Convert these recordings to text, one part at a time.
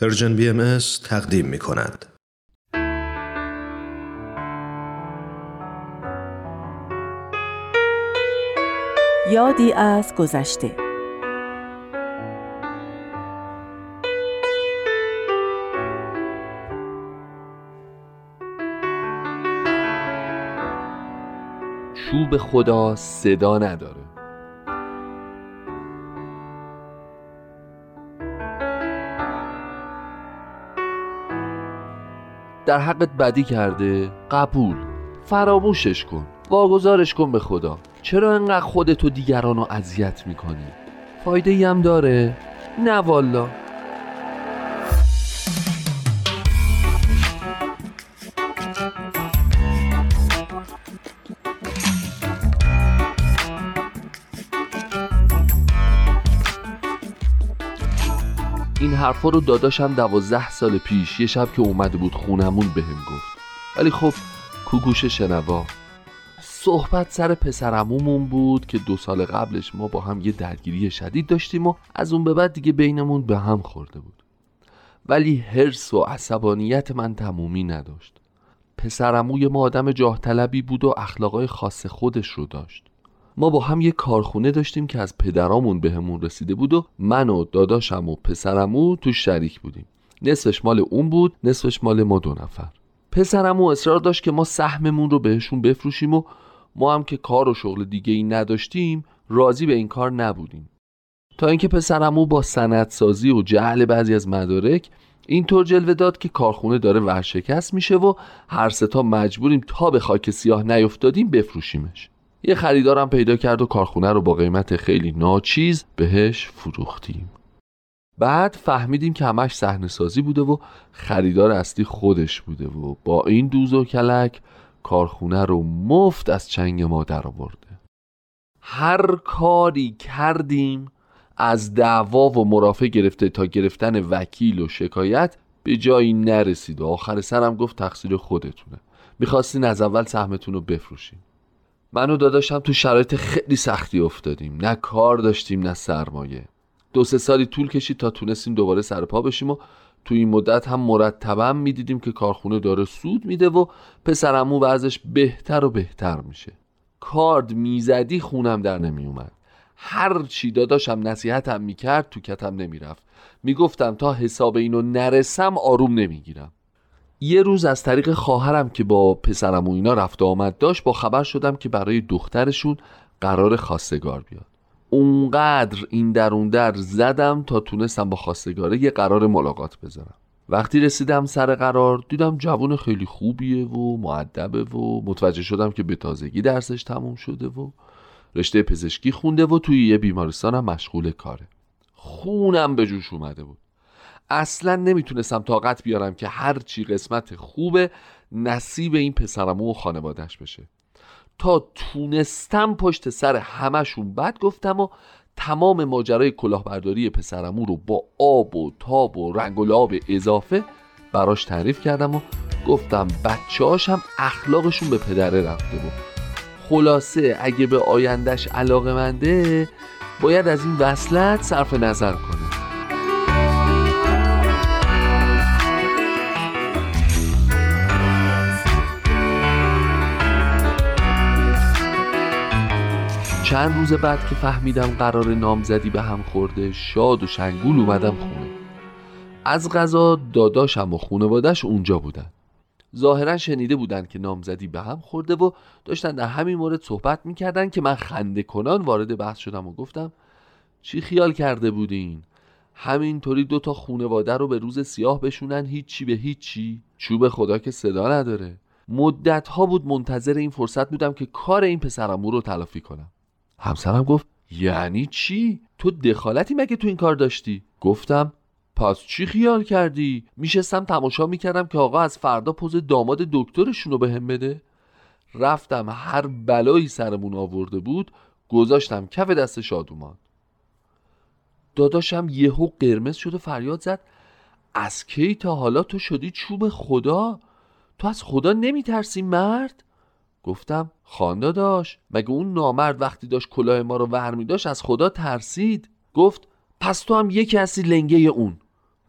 پرژن بی ام تقدیم می کند. یادی از گذشته چوب خدا صدا نداره در حقت بدی کرده قبول. فراموشش کن. واگذارش کن به خدا. چرا انقدر خودتو دیگران رو اذیت می‌کنی؟ فایده ای هم داره؟ نه والا این حرفا رو داداشم دوازده سال پیش یه شب که اومده بود خونمون بهم گفت. ولی خب کوگوش شنوا. صحبت سر پسرمومون بود که دو سال قبلش ما با هم یه درگیری شدید داشتیم و از اون به بعد دیگه بینمون به هم خورده بود. ولی حرس و عصبانیت من تمومی نداشت. پسرموی ما آدم جاه طلبی بود و اخلاقای خاص خودش رو داشت. ما با هم یه کارخونه داشتیم که از پدرامون بهمون رسیده بود و من و داداشم و پسرمو تو شریک بودیم. نصفش مال اون بود نصفش مال ما دو نفر. پسرمو اصرار داشت که ما سهممون رو بهشون بفروشیم و ما هم که کار و شغل دیگه ای نداشتیم راضی به این کار نبودیم. تا اینکه پسرمو با سندسازی و جعل بعضی از مدارک اینطور جلوه داد که کارخونه داره ورشکست میشه و هر ستا مجبوریم تا به خاک سیاه نیفتادیم بفروشیمش. یه خریدارم پیدا کرد و کارخونه رو با قیمت خیلی ناچیز بهش فروختیم. بعد فهمیدیم که همش صحنه سازی بوده و خریدار اصلی خودش بوده و با این دوز و کلک کارخونه رو مفت از چنگ ما در آورده هر کاری کردیم از دعوا و مرافع گرفته تا گرفتن وکیل و شکایت به جایی نرسید و آخر سرم گفت تقصیر خودتونه. می‌خواستین از اول سهمتون رو بفروشیم من و داداشم تو شرایط خیلی سختی افتادیم. نه کار داشتیم نه سرمایه. دو سه سالی طول کشید تا تونستیم دوباره سرپا بشیم و تو این مدت هم مرتبا می‌دیدیم که کارخونه داره سود میده و پسرمو وضعش بهتر و بهتر میشه. کارد می‌زدی خونم در نمیومد. هر چی داداشم نصیحتم می‌کرد تو کتم نمی‌رفت. می‌گفتم تا حساب اینو نرسم آروم نمی‌گیرم. یه روز از طریق خواهرم که با پسرم و اینا رفت آمد داشت با خبر شدم که برای دخترشون قرار خواستگار بیاد. اونقدر این در اون در زدم تا تونستم با خواستگاره یه قرار ملاقات بذارم. وقتی رسیدم سر قرار دیدم جوون خیلی خوبیه و معدبه و متوجه شدم که به تازگی درسش تموم شده و رشته پزشکی خونده و توی یه بیمارستان مشغول کاره. خونم به جوش اومده بود. اصلا نمی‌تونستم طاقت بیارم که هر چی قسمت خوبه نصیب این پسرمو و خانوادش بشه. تا تونستم پشت سر همشون بد گفتم و تمام ماجرای کلاهبرداری پسرمو رو با آب و تاب و رنگ و لعاب اضافه براش تعریف کردم و گفتم بچه هم اخلاقشون به پدره رفته بود. خلاصه اگه به آیندهش علاقه منده باید از این وصلت صرف نظر کنه. چند روز بعد که فهمیدم قرار نامزدی به هم خورده شاد و شنگول اومدم خونه. از غذا داداشم و خونوادش اونجا بودن. ظاهرا شنیده بودن که نامزدی به هم خورده و داشتن در همین مورد صحبت می‌کردن که من خنده کنان وارد بحث شدم و گفتم چی خیال کرده بودین؟ همینطوری دو تا خونواده رو به روز سیاه بشونن هیچی به هیچی؟ چوب خدا که صدا نداره. مدت ها بود منتظر این فرصت بودم که کار این پسرمو رو تلافی کنم. همسرم گفت یعنی چی؟ تو دخالتی مگه تو این کار داشتی؟ گفتم پس چی خیال کردی؟ میشستم تماشا می‌کردم که آقا از فردا پوز داماد دکترشون رو بهم بده. رفتم هر بلایی سرمون آورده بود گذاشتم کف دست شادومان. داداشم یهو قرمز شد و فریاد زد از کی تا حالا تو شدی چوب خدا؟ تو از خدا نمیترسی مرد؟ گفتم خاندا داشت مگه اون نامرد وقتی داشت کلاه ما رو ور داشت از خدا ترسید؟ گفت پس تو هم یکی هستی لنگه اون.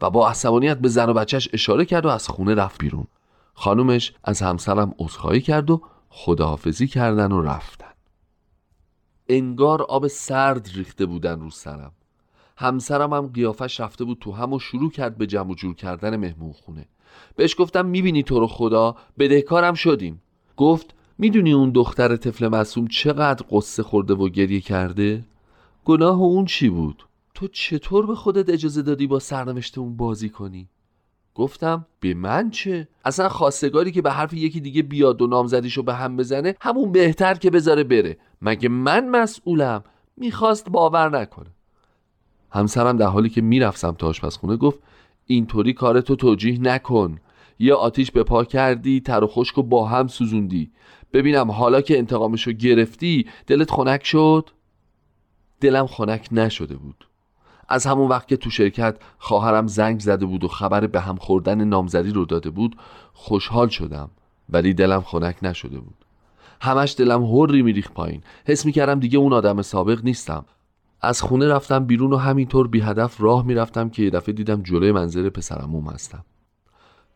و با عصبانیت به زن و بچهش اشاره کرد و از خونه رفت بیرون. خانومش از همسرم عذرخواهی کرد و خداحافظی کردن و رفتن. انگار آب سرد ریخته بودن رو سرم. همسرم هم قیافش رفته بود تو هم و شروع کرد به جمع جور کردن مهمون خونه. بهش گفتم می‌بینی تو رو خدا؟ بدهکارم شدیم. گفت می‌دونی اون دختر طفل معصوم چقدر قصه خورده و گریه کرده؟ گناه اون چی بود؟ تو چطور به خودت اجازه دادی با سرنوشت اون بازی کنی؟ گفتم به من چه؟ اصلا خواستگاری که به حرف یکی دیگه بیاد و نامزدیشو به هم بزنه همون بهتر که بذاره بره مگه من مسئولم می‌خواست باور نکنه همسرم در حالی که می‌رفت سمت آشپزخونه گفت اینطوری کارتو توجیه نکن یه آتیش به پا کردی تر و خشک و با هم سوزوندی. ببینم حالا که انتقامشو گرفتی دلت خنک شد؟ دلم خنک نشده بود. از همون وقت که تو شرکت خواهرم زنگ زده بود و خبر به هم خوردن نامزدی رو داده بود خوشحال شدم ولی دلم خنک نشده بود. همش دلم هری میریخ پایین. حس می‌کردم دیگه اون آدم سابق نیستم. از خونه رفتم بیرون و همینطور بی هدف راه می‌رفتم که یه دفعه دیدم جلوی منظر پسرموم هستم.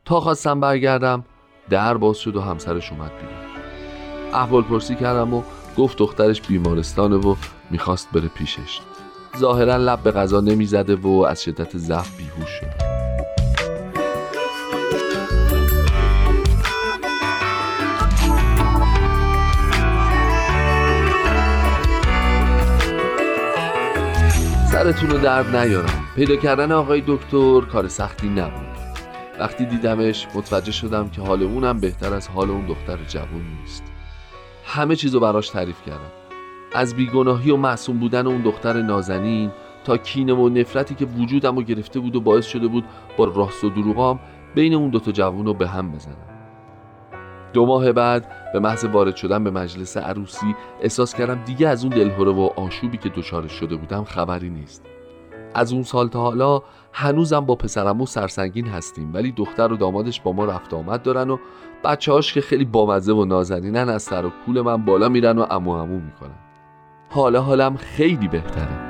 تا خواستم برگردم در باز شد و همسرش اومد بیرون. احوال پرسی کردم و گفت دخترش بیمارستانه و می‌خواست بره پیشش. ظاهرا لب به غذا نمی‌زده و از شدت ضعف بیهوش شد. سرتون رو درد نیارم. پیدا کردن آقای دکتر کار سختی نبود. وقتی دیدمش متوجه شدم که حال اونم بهتر از حال اون دختر جوون نیست. همه چیزو براش تعریف کردم. از بیگناهی و معصوم بودن اون دختر نازنین تا کینه و نفرتی که وجودم رو گرفته بود و باعث شده بود با راست و دروغام بین اون دوتا جوون رو به هم بزنم. دو ماه بعد به محض وارد شدن به مجلس عروسی احساس کردم دیگه از اون دلهوره و آشوبی که دچارش شده بودم خبری نیست. از اون سال تا حالا هنوزم با پسرمو سرسنگین هستیم ولی دختر و دامادش با ما رفت آمد دارن و بچه هاش که خیلی بامزه و نازنینن از سر و کول من بالا میرن و امو امو می‌کنن. حالا حالم خیلی بهتره.